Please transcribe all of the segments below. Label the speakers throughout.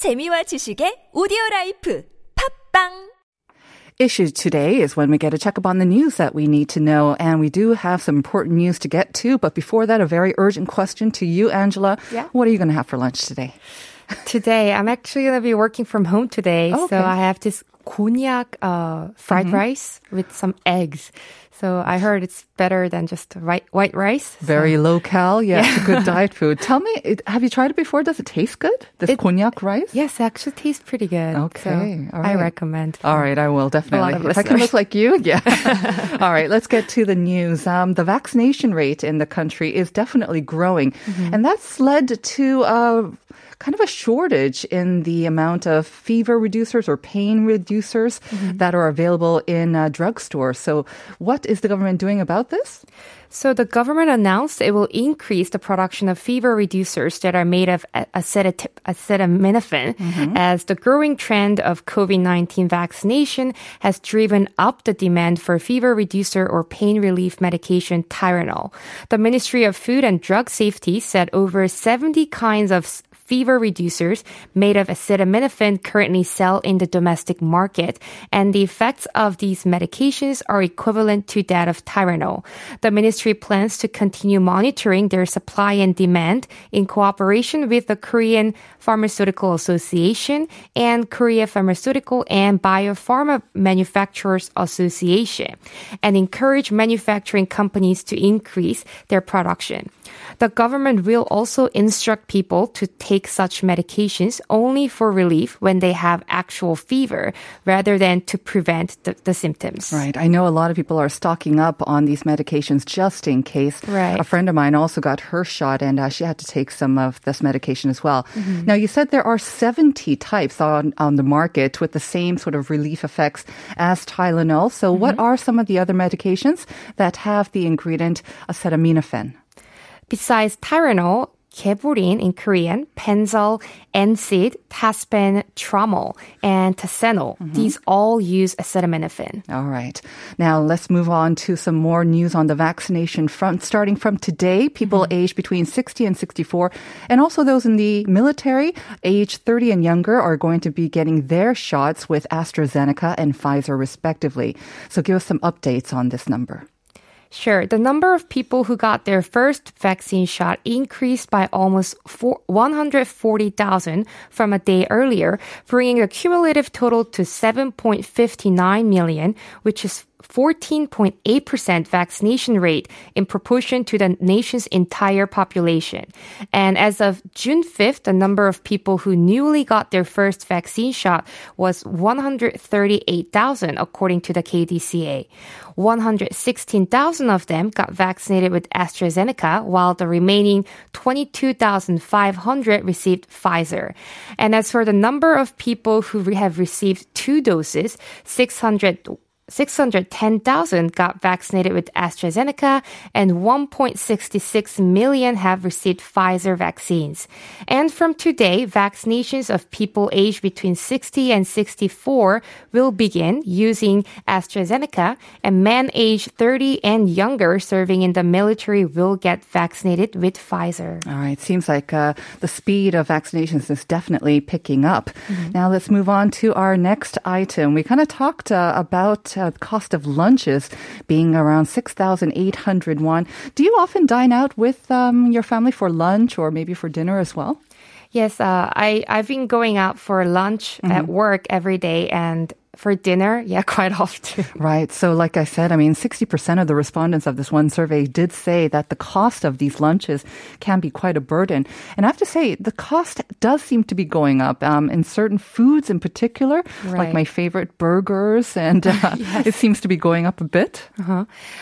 Speaker 1: 재미와 지식의 오디오 라이프 팝빵
Speaker 2: issue today is when we get a check up on the news that we need to know. And we do have some important news to get to. But before that, a very urgent question to you, Angela.
Speaker 3: Yeah.
Speaker 2: What are you going to have for lunch today?
Speaker 3: Today, I'm actually going to be working from home today.
Speaker 2: Okay.
Speaker 3: So I have this konjac uh, fried
Speaker 2: Mm-hmm.
Speaker 3: rice with some eggs. So I heard it's better than just white, white rice. So-
Speaker 2: Very low cal. Yeah, it's a good diet food. Tell me, it, have you tried it before? Does it taste good? This
Speaker 3: It-
Speaker 2: konjac rice?
Speaker 3: Yes, it actually tastes pretty good.
Speaker 2: Okay,
Speaker 3: So I recommend.
Speaker 2: All right, I will definitely. If I can look like you, yeah. All right, let's get to the news. Um, the vaccination rate in the country is definitely growing,
Speaker 3: Mm-hmm.
Speaker 2: and that's led to uh, kind of a shortage in the amount of fever reducers or pain reducers
Speaker 3: Mm-hmm.
Speaker 2: that are available in uh, drugstores. So, what is the government doing about this?
Speaker 3: So the government announced it will increase the production of fever reducers that are made of acetaminophen as the growing trend of COVID-19 vaccination has driven up the demand for fever reducer or pain relief medication Tylenol. The Ministry of Food and Drug Safety said over 70 kinds of fever reducers made of acetaminophen currently sell in the domestic market, and the effects of these medications are equivalent to that of Tylenol. The ministry plans to continue monitoring their supply and demand in cooperation with the Korean Pharmaceutical Association and Korea Pharmaceutical and Biopharma Manufacturers Association, and encourage manufacturing companies to increase their production. The government will also instruct people to take such medications only for relief when they have actual fever rather than to prevent the, the symptoms.
Speaker 2: Right. I know a lot of people are stocking up on these medications just in case.
Speaker 3: Right.
Speaker 2: A friend of mine also got her shot and uh, she had to take some of this medication as well. Now, you said there are 70 types on, on the market with the same sort of relief effects as Tylenol. So, what are some of the other medications that have the ingredient acetaminophen?
Speaker 3: Besides Tylenol, Geborin in Korean, Penzal, Ensid, Taspen, Tramol, and Tasenol. Mm-hmm. These all use acetaminophen.
Speaker 2: All right. Now let's move on to some more news on the vaccination front. Starting from today, people mm-hmm. aged between 60 and 64, and also those in the military, age 30 and younger, are going to be getting their shots with AstraZeneca and Pfizer, respectively. So give us some updates on this number.
Speaker 3: Sure. The number of people who got their first vaccine shot increased by almost 140,000 from a day earlier, bringing the cumulative total to 7.59 million, which is 14.8% vaccination rate in proportion to the nation's entire population. And as of June 5th, the number of people who newly got their first vaccine shot was 138,000, according to the KDCA. 116,000 of them got vaccinated with AstraZeneca, while the remaining 22,500 received Pfizer. And as for the number of people who have received two doses, 600 610,000 got vaccinated with AstraZeneca and 1.66 million have received Pfizer vaccines. And from today, vaccinations of people aged between 60 and 64 will begin using AstraZeneca and men aged 30 and younger serving in the military will get vaccinated with Pfizer.
Speaker 2: All right. Seems like uh, the speed of vaccinations is definitely picking up. Now let's move on to our next item. We kind of talked uh, about uh, the cost of lunches being around 6,800 won. Do you often dine out with um, your family for lunch or maybe for dinner as well?
Speaker 3: Yes, uh, I, I've been going out for lunch at work every day and for dinner, yeah, quite often.
Speaker 2: Right. So, like I said, I mean, 60% of the respondents of this one survey did say that the cost of these lunches can be quite a burden. And I have to say, the cost does seem to be going up um, in certain foods in particular, like my favorite burgers, and uh, it seems to be going up a bit.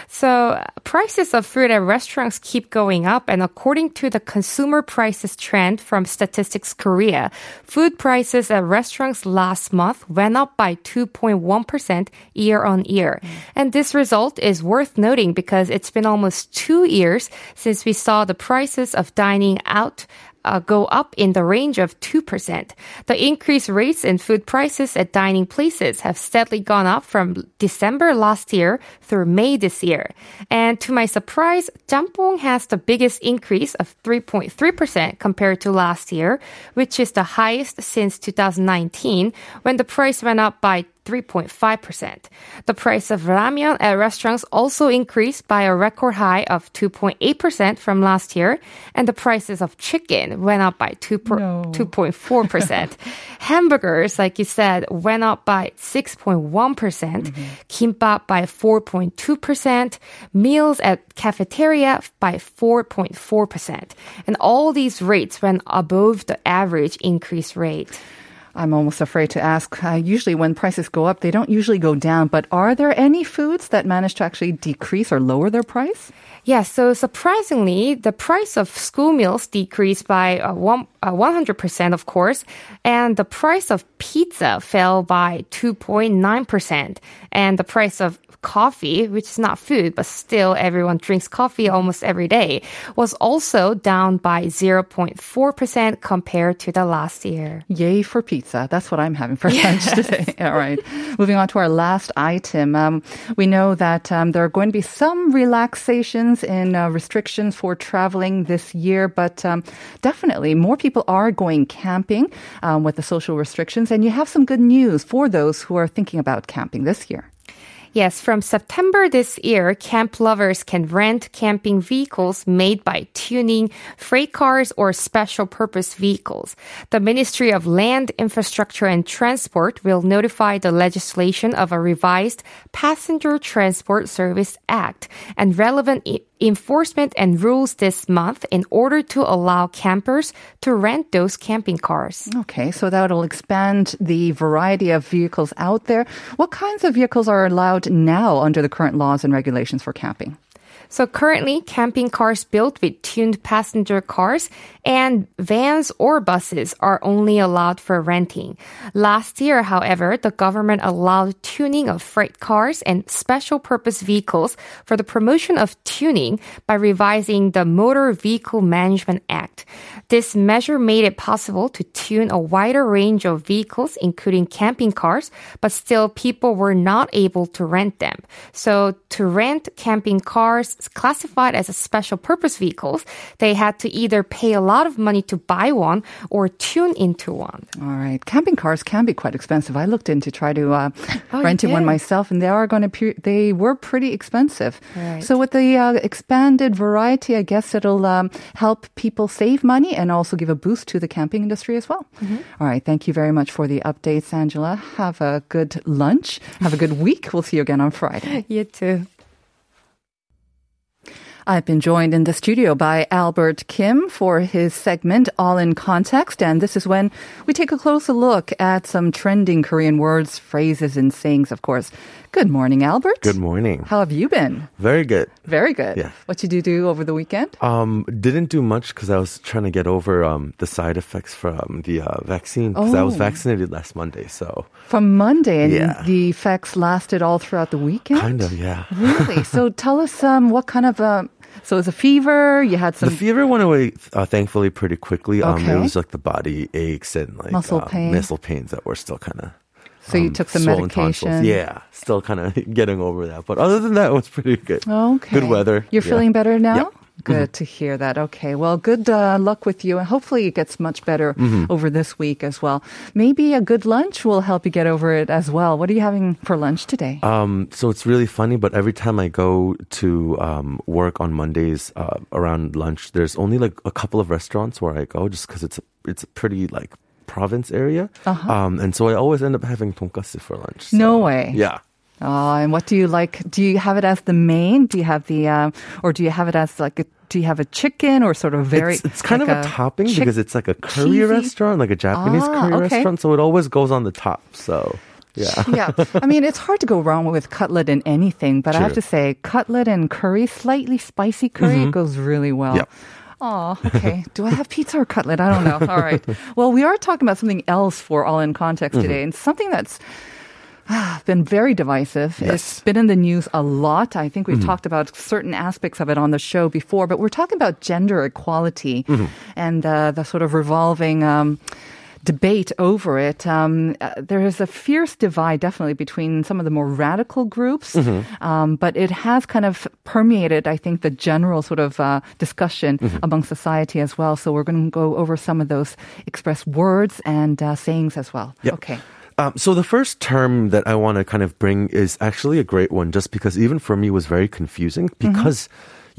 Speaker 3: So uh, prices of food at restaurants keep going up, and according to the consumer prices trend from Statistics Korea, food prices at restaurants last month went up by 2.1% year on year. And this result is worth noting because it's been almost two years since we saw the prices of dining out uh, go up in the range of 2%. The increased rates in food prices at dining places have steadily gone up from December last year through May this year. And to my surprise, jampong has the biggest increase of 3.3% compared to last year, which is the highest since 2019 when the price went up by 3.5%. The price of ramyeon at restaurants also increased by a record high of 2.8% from last year, and the prices of chicken went up by 2
Speaker 2: No.
Speaker 3: 2.4%. Hamburgers, like you said, went up by 6.1%, percent mm-hmm. kimbap by 4.2%, meals at cafeteria by 4.4%. And all these rates went above the average increase rate.
Speaker 2: I'm almost afraid to ask. Uh, usually, when prices go up, they don't usually go down. But are there any foods that manage to actually decrease or lower their price?
Speaker 3: Yeah, so surprisingly, the price of school meals decreased by uh, one, uh, 100%, of course, and the price of pizza fell by 2.9%, and the price of coffee, which is not food, but still everyone drinks coffee almost every day, was also down by 0.4% compared to the last year.
Speaker 2: Yay for pizza. That's what I'm having for lunch today. All right. Moving on to our last item. Um, we know that um, there are going to be some relaxations in uh, restrictions for traveling this year, but um, definitely more people are going camping um, with the social restrictions. And you have some good news for those who are thinking about camping this year.
Speaker 3: Yes, from September this year, camp lovers can rent camping vehicles made by tuning freight cars or special purpose vehicles. The Ministry of Land, Infrastructure and Transport will notify the legislation of a revised Passenger Transport Service Act and relevant enforcement and rules this month in order to allow campers to rent those camping cars.
Speaker 2: Okay, so that'll expand the variety of vehicles out there. What kinds of vehicles are allowed now under the current laws and regulations for camping?
Speaker 3: So currently, camping cars built with tuned passenger cars and vans or buses are only allowed for renting. Last year, however, the government allowed tuning of freight cars and special purpose vehicles for the promotion of tuning by revising the Motor Vehicle Management Act. This measure made it possible to tune a wider range of vehicles, including camping cars, but still people were not able to rent them. So to rent camping cars classified as a special purpose vehicles, they had to either pay a lot of money to buy one or tune into one.
Speaker 2: All right. Camping cars can be quite expensive. I looked into try to uh,
Speaker 3: Oh,
Speaker 2: one myself, and they are going to. Pe- they were pretty expensive.
Speaker 3: Right.
Speaker 2: So with the uh, expanded variety, I guess it'll um, help people save money and also give a boost to the camping industry as well.
Speaker 3: Mm-hmm.
Speaker 2: All right. Thank you very much for the updates, Angela. Have a good lunch. Have a good week. We'll see you again on Friday.
Speaker 3: You too.
Speaker 2: I've been joined in the studio by Albert Kim for his segment All in Context. And this is when we take a closer look at some trending Korean words, phrases, and sayings, of course. Good morning, Albert.
Speaker 4: Good morning.
Speaker 2: How have you been?
Speaker 4: Very good.
Speaker 2: Very good.
Speaker 4: Yes.
Speaker 2: What did you do over the weekend?
Speaker 4: Um, didn't do much because I was trying to get over um, the side effects from the uh, vaccine because I was
Speaker 2: Oh.
Speaker 4: vaccinated last Monday. So
Speaker 2: From Monday, and
Speaker 4: Yeah.
Speaker 2: the effects lasted all throughout the weekend?
Speaker 4: kind of, yeah.
Speaker 2: Really? so tell us um, what kind of. Um, so it was a fever, you had some.
Speaker 4: The fever went away, uh, thankfully, pretty quickly. Um,
Speaker 2: Okay.
Speaker 4: It was like the body aches and like
Speaker 2: Muscle
Speaker 4: uh,
Speaker 2: pain.
Speaker 4: muscle pains that were still kind of.
Speaker 2: So you took some medication?
Speaker 4: Yeah, still kind of getting over that. But other than that, it was pretty good.
Speaker 2: Okay.
Speaker 4: Good weather.
Speaker 2: You're
Speaker 4: Yeah.
Speaker 2: feeling better now?
Speaker 4: Yep. Mm-hmm.
Speaker 2: Good to hear that. Okay. Well, good uh, luck with you. And hopefully it gets much better
Speaker 4: Mm-hmm.
Speaker 2: over this week as well. Maybe a good lunch will help you get over it as well. What are you having for lunch today?
Speaker 4: Um, so it's really funny, but every time I go to um, work on Mondays uh, around lunch, there's only like a couple of restaurants where I go just because it's it's pretty like province area, um, and so I always end up having tonkatsu for lunch. so-
Speaker 2: No way.
Speaker 4: Yeah.
Speaker 2: Oh, and what do you like? Do you have it as the main? Do you have the, uh, or do you have it as like a, do you have a chicken or sort of very?
Speaker 4: it's, it's kind
Speaker 2: like
Speaker 4: of a, topping
Speaker 2: chick-
Speaker 4: because it's like a curry
Speaker 2: cheesy-
Speaker 4: restaurant, like a Japanese
Speaker 2: Ah,
Speaker 4: curry
Speaker 2: okay.
Speaker 4: restaurant. So it always goes on the top. So yeah.
Speaker 2: yeah. I mean, it's hard to go wrong with cutlet in anything, but I have to say, cutlet and curry, slightly spicy curry, it goes really well.
Speaker 4: Yep.
Speaker 2: Oh, okay. Do I have pizza or cutlet? I don't know. All right. Well, we are talking about something else for All in Context today, and something that's been very divisive.
Speaker 4: Yes.
Speaker 2: It's been in the news a lot. I think we've talked about certain aspects of it on the show before, but we're talking about gender equality and uh, the sort of revolving. Um, Debate over it. Um, uh, there is a fierce divide, definitely, between some of the more radical groups, um, but it has kind of permeated, I think, the general sort of uh, discussion among society as well. So we're going to go over some of those express words and uh, sayings as well.
Speaker 4: Yep.
Speaker 2: Okay.
Speaker 4: Um, so the first term that I want to kind of bring is actually a great one, just because even for me was very confusing
Speaker 2: Mm-hmm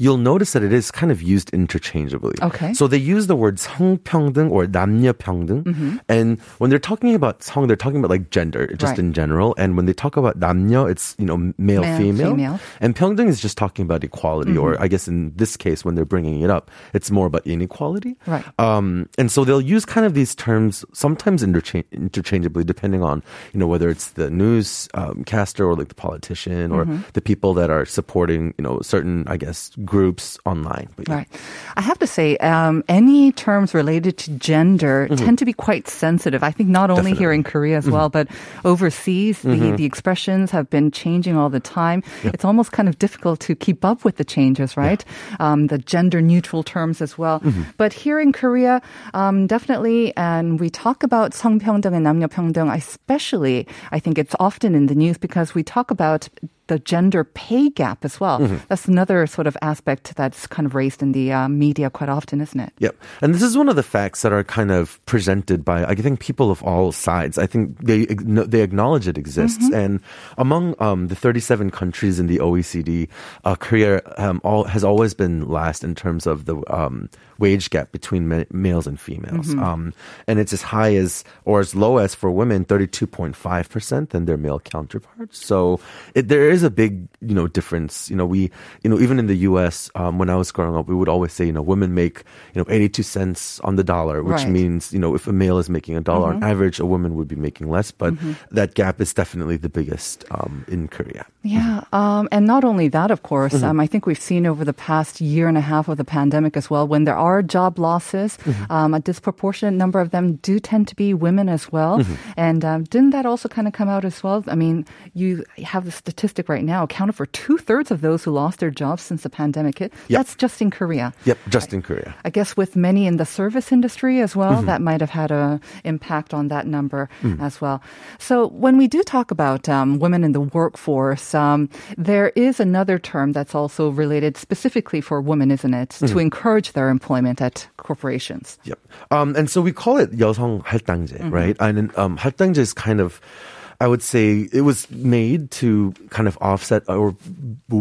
Speaker 4: because. You'll notice that it is kind of used interchangeably.
Speaker 2: Okay.
Speaker 4: So they use the word 성평등 or 남녀평등.
Speaker 2: Mm-hmm.
Speaker 4: And when they're talking about 성, they're talking about like gender, just
Speaker 2: Right.
Speaker 4: in general. And when they talk about 남녀, it's, you know, male,
Speaker 2: Male,
Speaker 4: female.
Speaker 2: female.
Speaker 4: And 평등 is just talking about equality, or
Speaker 2: Mm-hmm.
Speaker 4: I guess in this case, when they're bringing it up, it's more about inequality.
Speaker 2: Right.
Speaker 4: Um, and so they'll use kind of these terms sometimes intercha- interchangeably, depending on you know whether it's the news um, caster or like the politician or
Speaker 2: Mm-hmm.
Speaker 4: the people that are supporting you know certain I guess groups online. But yeah.
Speaker 2: Right. I have to say, um, any terms related to gender tend to be quite sensitive. I think not only here in Korea as well, but overseas, the, the expressions have been changing all the time. It's almost kind of difficult to keep up with the changes, right? Um, the gender neutral terms as well. But here in Korea, um, definitely, and we talk about 성평등 and 남녀평등, especially, I think it's often in the news because we talk about the gender pay gap as well. That's another sort of aspect that's kind of raised in the uh, media quite often, isn't it?
Speaker 4: Yep. And this is one of the facts that are kind of presented by, I think, people of all sides. I think they they acknowledge it exists. And among um, the 37 countries in the OECD, uh, Korea um, all, has always been last in terms of the um, wage gap between ma- males and females. Um, and it's as high as, or as low as for women, 32.5% than their male counterparts. So it, there is a big, you know, difference. You know, we, you know, even in the U.S., um, when I was growing up, we would always say, you know, women make, you know, 82 cents on the dollar, which
Speaker 2: Right.
Speaker 4: means, you know, if a male is making a dollar on average, a woman would be making less. But that gap is definitely the biggest um, in Korea.
Speaker 2: Yeah, um, and not only that, of course,
Speaker 4: Mm-hmm.
Speaker 2: um, I think we've seen over the past year and a half of the pandemic as well, when there are job losses,
Speaker 4: Mm-hmm.
Speaker 2: um, a disproportionate number of them do tend to be women as well.
Speaker 4: Mm-hmm.
Speaker 2: And um, didn't that also kind of come out as well? I mean, you have the statistic right now, accounted for two thirds of those who lost their jobs since the pandemic hit.
Speaker 4: Yep.
Speaker 2: That's just in Korea.
Speaker 4: Yep, just in Korea.
Speaker 2: I guess with many in the service industry as well,
Speaker 4: Mm-hmm.
Speaker 2: that might have had an impact on that number
Speaker 4: Mm.
Speaker 2: as well. So when we do talk about um, women in the workforce, um, there is another term that's also related specifically for women, isn't it? To
Speaker 4: Mm-hmm.
Speaker 2: encourage their employment at corporations.
Speaker 4: Yep. Um, and so we call it 여성 할당제, right? And um, 할당제 is kind of, I would say, it was made to kind of offset or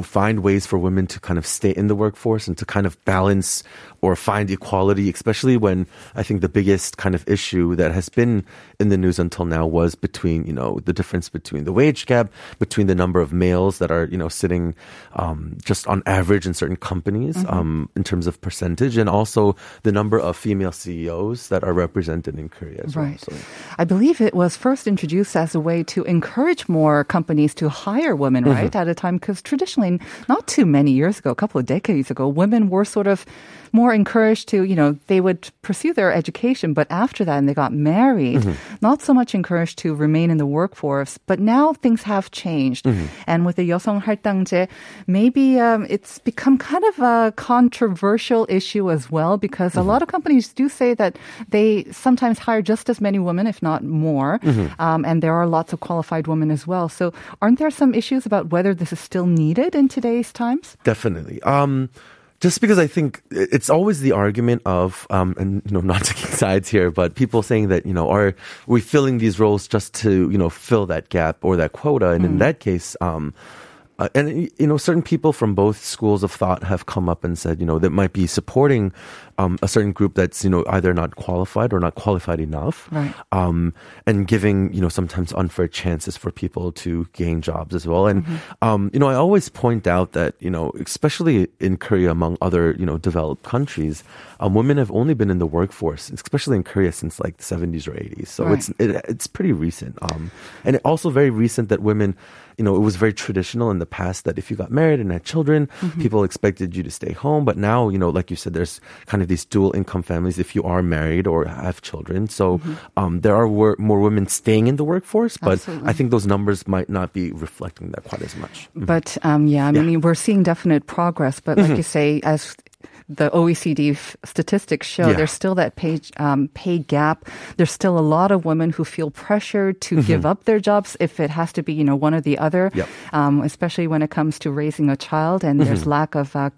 Speaker 4: find ways for women to kind of stay in the workforce and to kind of balance or find equality, especially when I think the biggest kind of issue that has been in the news until now was between, you know, the difference between the wage gap, between the number of males that are, you know, sitting um, just on average in certain companies um, in terms of percentage, and also the number of female CEOs that are represented in Korea as
Speaker 2: Right.
Speaker 4: well. So,
Speaker 2: I believe it was first introduced as a way to encourage more companies to hire women,
Speaker 4: Mm-hmm.
Speaker 2: right? At a time, because traditionally, not too many years ago, a couple of decades ago, women were sort of more encouraged to, you know, they would pursue their education, but after that, and they got married,
Speaker 4: Mm-hmm.
Speaker 2: not so much encouraged to remain in the workforce. But now things have changed.
Speaker 4: Mm-hmm.
Speaker 2: And with the 여성 할당제, maybe um, it's become kind of a controversial issue as well, because
Speaker 4: Mm-hmm.
Speaker 2: a lot of companies do say that they sometimes hire just as many women, if not more.
Speaker 4: Mm-hmm.
Speaker 2: Um, and there are lots of qualified women as well. So aren't there some issues about whether this is still needed in today's times?
Speaker 4: Definitely. Um, just because I think it's always the argument of, um, and you know, not taking sides here, but people saying that you know, are we filling these roles just to you know fill that gap or that quota? And in that case, um, uh, and you know, certain people from both schools of thought have come up and said, you know, that might be supporting um, a certain group that's you know either not qualified or not qualified enough,
Speaker 2: Right.
Speaker 4: um, and giving you know sometimes unfair chances for people to gain jobs as well. And um, you know, I always point out that you know, especially in Korea, among other you know developed countries, um, women have only been in the workforce, especially in Korea, since like the 70s or 80s. So
Speaker 2: Right.
Speaker 4: it's it, it's pretty recent, um, and also very recent that women. You know, it was very traditional in the past that if you got married and had children, people expected you to stay home. But now, you know, like you said, there's kind of these dual income families if you are married or have children. So
Speaker 2: Mm-hmm.
Speaker 4: um, there are wor- more women staying in the workforce, but
Speaker 2: Absolutely.
Speaker 4: I think those numbers might not be reflecting that quite as much.
Speaker 2: But um, yeah, I mean, we're seeing definite progress. But
Speaker 4: Mm-hmm.
Speaker 2: like you say, as the OECD f- statistics show,
Speaker 4: Yeah.
Speaker 2: there's still that pay, um, pay gap. There's still a lot of women who feel pressured to give up their jobs if it has to be, you know, one or the other,
Speaker 4: Mm-hmm. Yep.
Speaker 2: um, especially when it comes to raising a child and there's
Speaker 4: Mm-hmm.
Speaker 2: lack of uh,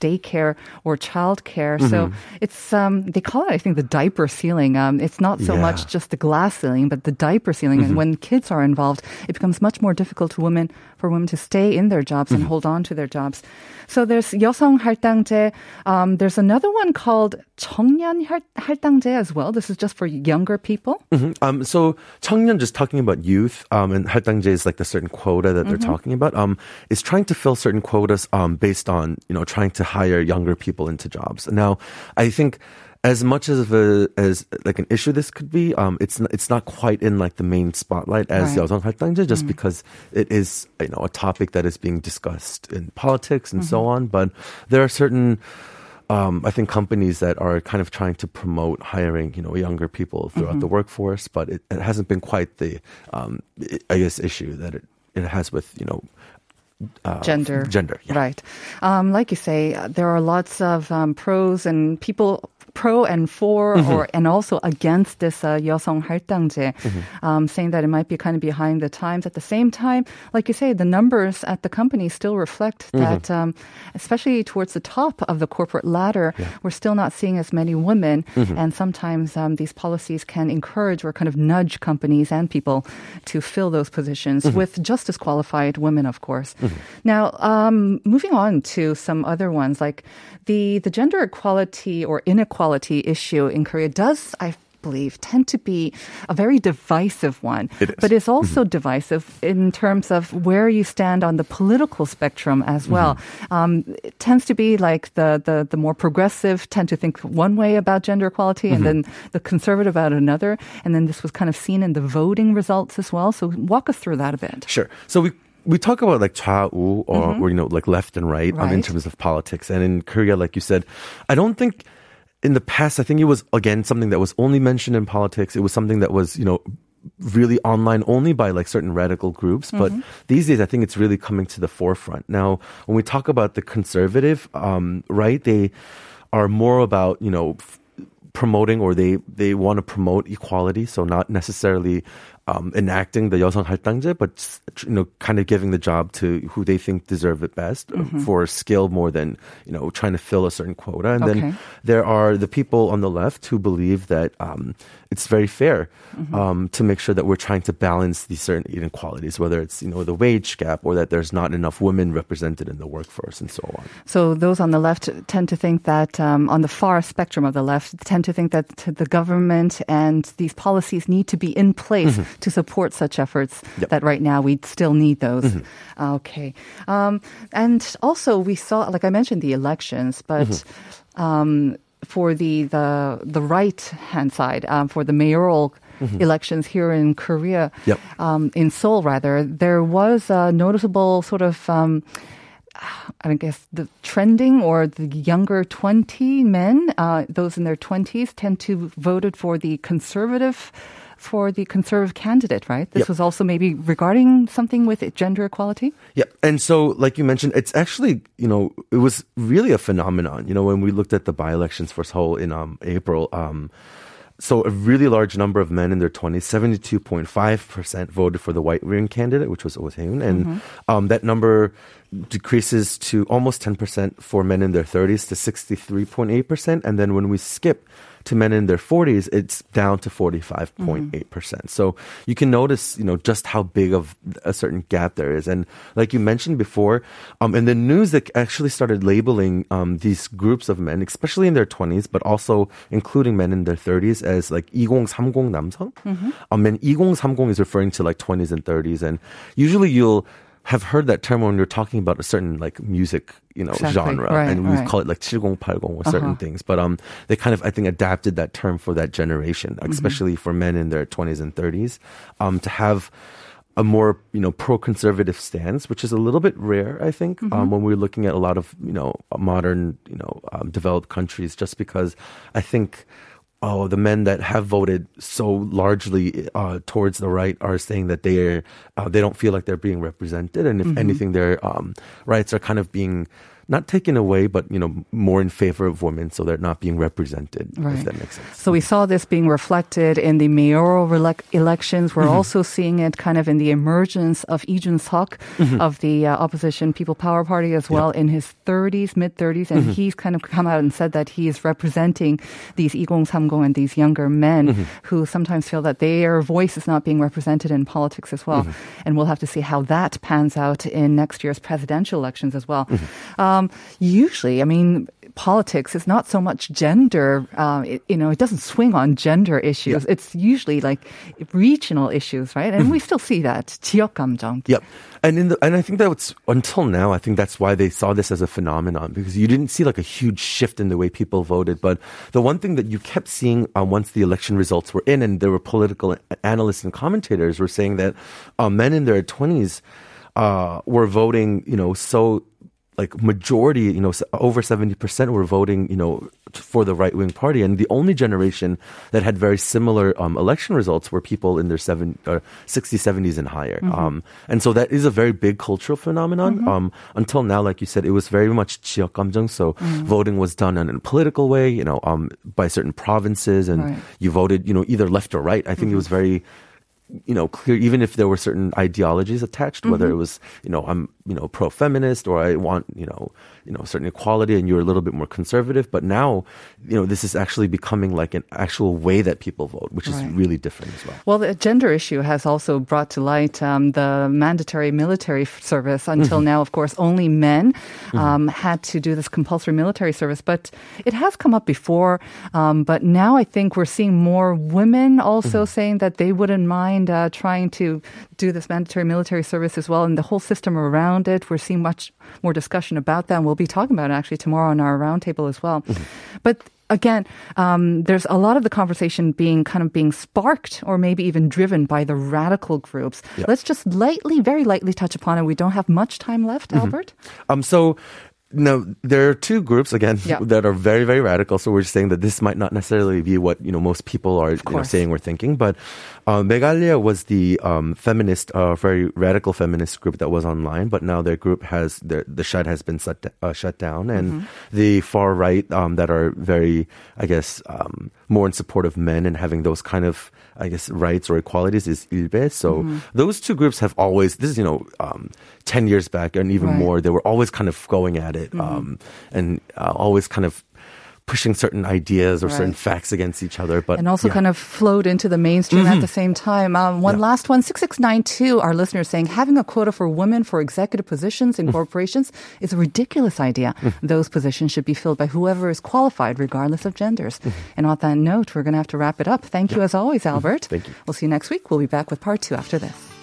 Speaker 2: daycare or childcare. So
Speaker 4: Mm-hmm.
Speaker 2: it's, um, they call it, I think, the diaper ceiling. Um, it's not so
Speaker 4: Yeah. Mm-hmm.
Speaker 2: much just the glass ceiling, but the diaper ceiling. And when kids are involved, it becomes much more difficult to women for women to stay in their jobs
Speaker 4: Mm-hmm.
Speaker 2: and hold on to their jobs. So there's 여성 할당제. Um, there's another one called 청년 할- 할당제 as well. This is just for younger people.
Speaker 4: Um, so 청년, just talking about youth, um, and 할당제 is like the certain quota that they're talking about, um, is trying to fill certain quotas, um, based on, you know, trying to hire younger people into jobs. Now, I think as much as of a, as like an issue this could be, um, it's not, it's not quite in like the main spotlight as
Speaker 2: Right.
Speaker 4: 여성 할당제, just because it is, you know, a topic that is being discussed in politics and so on. But there are certain, um, I think companies that are kind of trying to promote hiring, you know, younger people throughout the workforce, but it, it hasn't been quite the, um, I guess, issue that it, it has with, you know, uh,
Speaker 2: gender.
Speaker 4: Gender, yeah.
Speaker 2: Right. Um, like you say, uh, there are lots of um, pros and people pro and for
Speaker 4: Mm-hmm.
Speaker 2: or and also against this uh, 여성 할당제,
Speaker 4: Mm-hmm.
Speaker 2: um, saying that it might be kind of behind the times. At the same time, like you say, the numbers at the company still reflect
Speaker 4: Mm-hmm.
Speaker 2: that, um, especially towards the top of the corporate ladder, we're still not seeing as many women,
Speaker 4: Mm-hmm.
Speaker 2: and sometimes um, these policies can encourage or kind of nudge companies and people to fill those positions
Speaker 4: Mm-hmm.
Speaker 2: with just as qualified women, of course. Now, um, moving on to some other ones, like the the gender equality or inequality issue in Korea does, I believe, tend to be a very divisive one.
Speaker 4: It is.
Speaker 2: But it's also divisive in terms of where you stand on the political spectrum as well. Um, it tends to be like the, the, the more progressive tend to think one way about gender equality and then the conservative about another. And then this was kind of seen in the voting results as well. So walk us through that a bit.
Speaker 4: Sure. So we we talk about like 좌우 or, or you know like left and right, um, in terms of politics, and in Korea, like you said, I don't think in the past. I think it was again something that was only mentioned in politics. It was something that was you know really online only by like certain radical groups. But these days, I think it's really coming to the forefront. Now, when we talk about the conservative um, right, they are more about you know. F- promoting or they they want to promote equality so not necessarily um, enacting the 여성 할당제 but you know kind of giving the job to who they think deserve it best uh, for skill more than you know trying to fill a certain quota and
Speaker 2: Okay.
Speaker 4: then there are the people on the left who believe that um, it's very fair um, to make sure that we're trying to balance these certain inequalities whether it's you know the wage gap or that there's not enough women represented in the workforce and so on
Speaker 2: So those on the left tend to think that, um, on the far spectrum of the left, tend to think that the government and these policies need to be in place to support such efforts.
Speaker 4: Yep.
Speaker 2: That right now we still need those. Okay, um, and also we saw, like I mentioned, the elections, but. Um, for the the the right hand side, um, for the mayoral elections here in Korea,
Speaker 4: Yep.
Speaker 2: um, in Seoul rather, there was a noticeable sort of um, I guess the trending or the younger 20 men, uh, those in their 20s, tend to voted for the conservative, for the conservative candidate, right? This
Speaker 4: Yep.
Speaker 2: was also maybe regarding something with gender equality.
Speaker 4: Yeah. And so, like you mentioned, it's actually, you know, it was really a phenomenon. You know, when we looked at the by elections for Seoul in um, April, um, so a really large number of men in their 20s, 72.5% voted for the white wing candidate, which was Oh Se-hoon. And um, that number decreases to almost 10% for men in their 30s to 63.8%. And then when we skip to men in their 40s, it's down to 45.8%. So you can notice, you know, just how big of a certain gap there is. And like you mentioned before, um, in the news, they actually started labeling um, these groups of men, especially in their 20s, but also including men in their 30s, as like 2030 남성. Um, and 2030 is referring to like 20s and 30s. And usually you'll have heard that term when you're talking about a certain like music, you know,
Speaker 2: Exactly.
Speaker 4: genre,
Speaker 2: Right,
Speaker 4: and we
Speaker 2: right.
Speaker 4: call it like 7080 or certain
Speaker 2: Uh-huh.
Speaker 4: things. But um, they kind of I think adapted that term for that generation,
Speaker 2: Mm-hmm.
Speaker 4: especially for men in their 20s and 30s, um, to have a more you know pro-conservative stance, which is a little bit rare, I think, um, when we're looking at a lot of you know modern you know um, developed countries. Just because I think oh, the men that have voted so largely uh, towards the right are saying that they are uh, they don't feel like they're being represented, and if anything, their um, rights are kind of being not taken away, but you know more in favor of women, so they're not being represented.
Speaker 2: Right.
Speaker 4: If that makes sense.
Speaker 2: So we saw this being reflected in the mayoral elections. We're
Speaker 4: Mm-hmm.
Speaker 2: also seeing it kind of in the emergence of Lee Jun-suk
Speaker 4: Mm-hmm.
Speaker 2: of the uh, opposition People Power Party as well in his 30s, mid 30s, and
Speaker 4: Mm-hmm.
Speaker 2: he's kind of come out and said that he is representing these 2030 and these younger men
Speaker 4: Mm-hmm.
Speaker 2: who sometimes feel that their voice is not being represented in politics as well.
Speaker 4: Mm-hmm.
Speaker 2: And we'll have to see how that pans out in next year's presidential elections as well.
Speaker 4: Mm-hmm
Speaker 2: Um, usually, I mean, politics is not so much gender. Uh, it, you know, it doesn't swing on gender issues. It's usually like regional issues, right? And we still see that 지역 감정.
Speaker 4: Yep. And in the, and I think that was until now, I think that's why they saw this as a phenomenon because you didn't see like a huge shift in the way people voted. But the one thing that you kept seeing uh, once the election results were in, and there were political analysts and commentators were saying that uh, men in their twenties uh, were voting, you know, so like majority, you know, s- over 70% were voting, you know, t- for the right wing party. And the only generation that had very similar um, election results were people in their seven, or 60s, 70s and higher. Um, and so that is a very big cultural phenomenon. Um, until now, like you said, it was very much 지역 감정. So voting was done in a political way, you know, um, by certain provinces and
Speaker 2: Right.
Speaker 4: you voted, you know, either left or right. I think it was very, you know, clear, even if there were certain ideologies attached, whether
Speaker 2: Mm-hmm.
Speaker 4: it was, you know, I'm, you know, pro-feminist or I want, you know, you know, certain equality and you're a little bit more conservative. But now, you know, this is actually becoming like an actual way that people vote, which is really different as well.
Speaker 2: Well, the gender issue has also brought to light um, the mandatory military service. Until
Speaker 4: Mm-hmm.
Speaker 2: now, of course, only men um, had to do this compulsory military service, but it has come up before. Um, but now I think we're seeing more women also
Speaker 4: Mm-hmm.
Speaker 2: saying that they wouldn't mind uh, trying to do this mandatory military service as well, and the whole system around it. We're seeing much more discussion about that, and we'll be talking about it actually tomorrow on our roundtable as well.
Speaker 4: Mm-hmm.
Speaker 2: But again, um, there's a lot of the conversation being kind of being sparked or maybe even driven by the radical groups. Let's just lightly, very lightly touch upon it. We don't have much time left,
Speaker 4: Mm-hmm.
Speaker 2: Albert.
Speaker 4: Um, so no, there are two groups again
Speaker 2: Yeah.
Speaker 4: that are very, very radical. So we're just saying that this might not necessarily be what you know most people are you know, saying or thinking. But uh, Megalia was the um, feminist, uh, very radical feminist group that was online. But now their group has their, the shut has been shut, uh, shut down, and the far right um, that are very, I guess, um, more in support of men and having those kind of I guess rights or equalities is Ilbe. So those two groups have always this is you know um, ten years back and even
Speaker 2: Right.
Speaker 4: more they were always kind of going at it
Speaker 2: Mm-hmm.
Speaker 4: um, and uh, always kind of pushing certain ideas or certain facts against each other. But
Speaker 2: and also
Speaker 4: yeah.
Speaker 2: kind of flowed into the mainstream at the mm-hmm. same time. Um, one
Speaker 4: Yeah.
Speaker 2: last one, 6692, our listeners saying having a quota for women for executive positions in mm. corporations is a ridiculous idea. Mm. Those positions should be filled by whoever is qualified, regardless of genders. Mm-hmm. And on that note, we're going to have to wrap it up. Thank you as always, mm-hmm. Albert.
Speaker 4: Thank you.
Speaker 2: We'll see you next week. We'll be back with part two after this.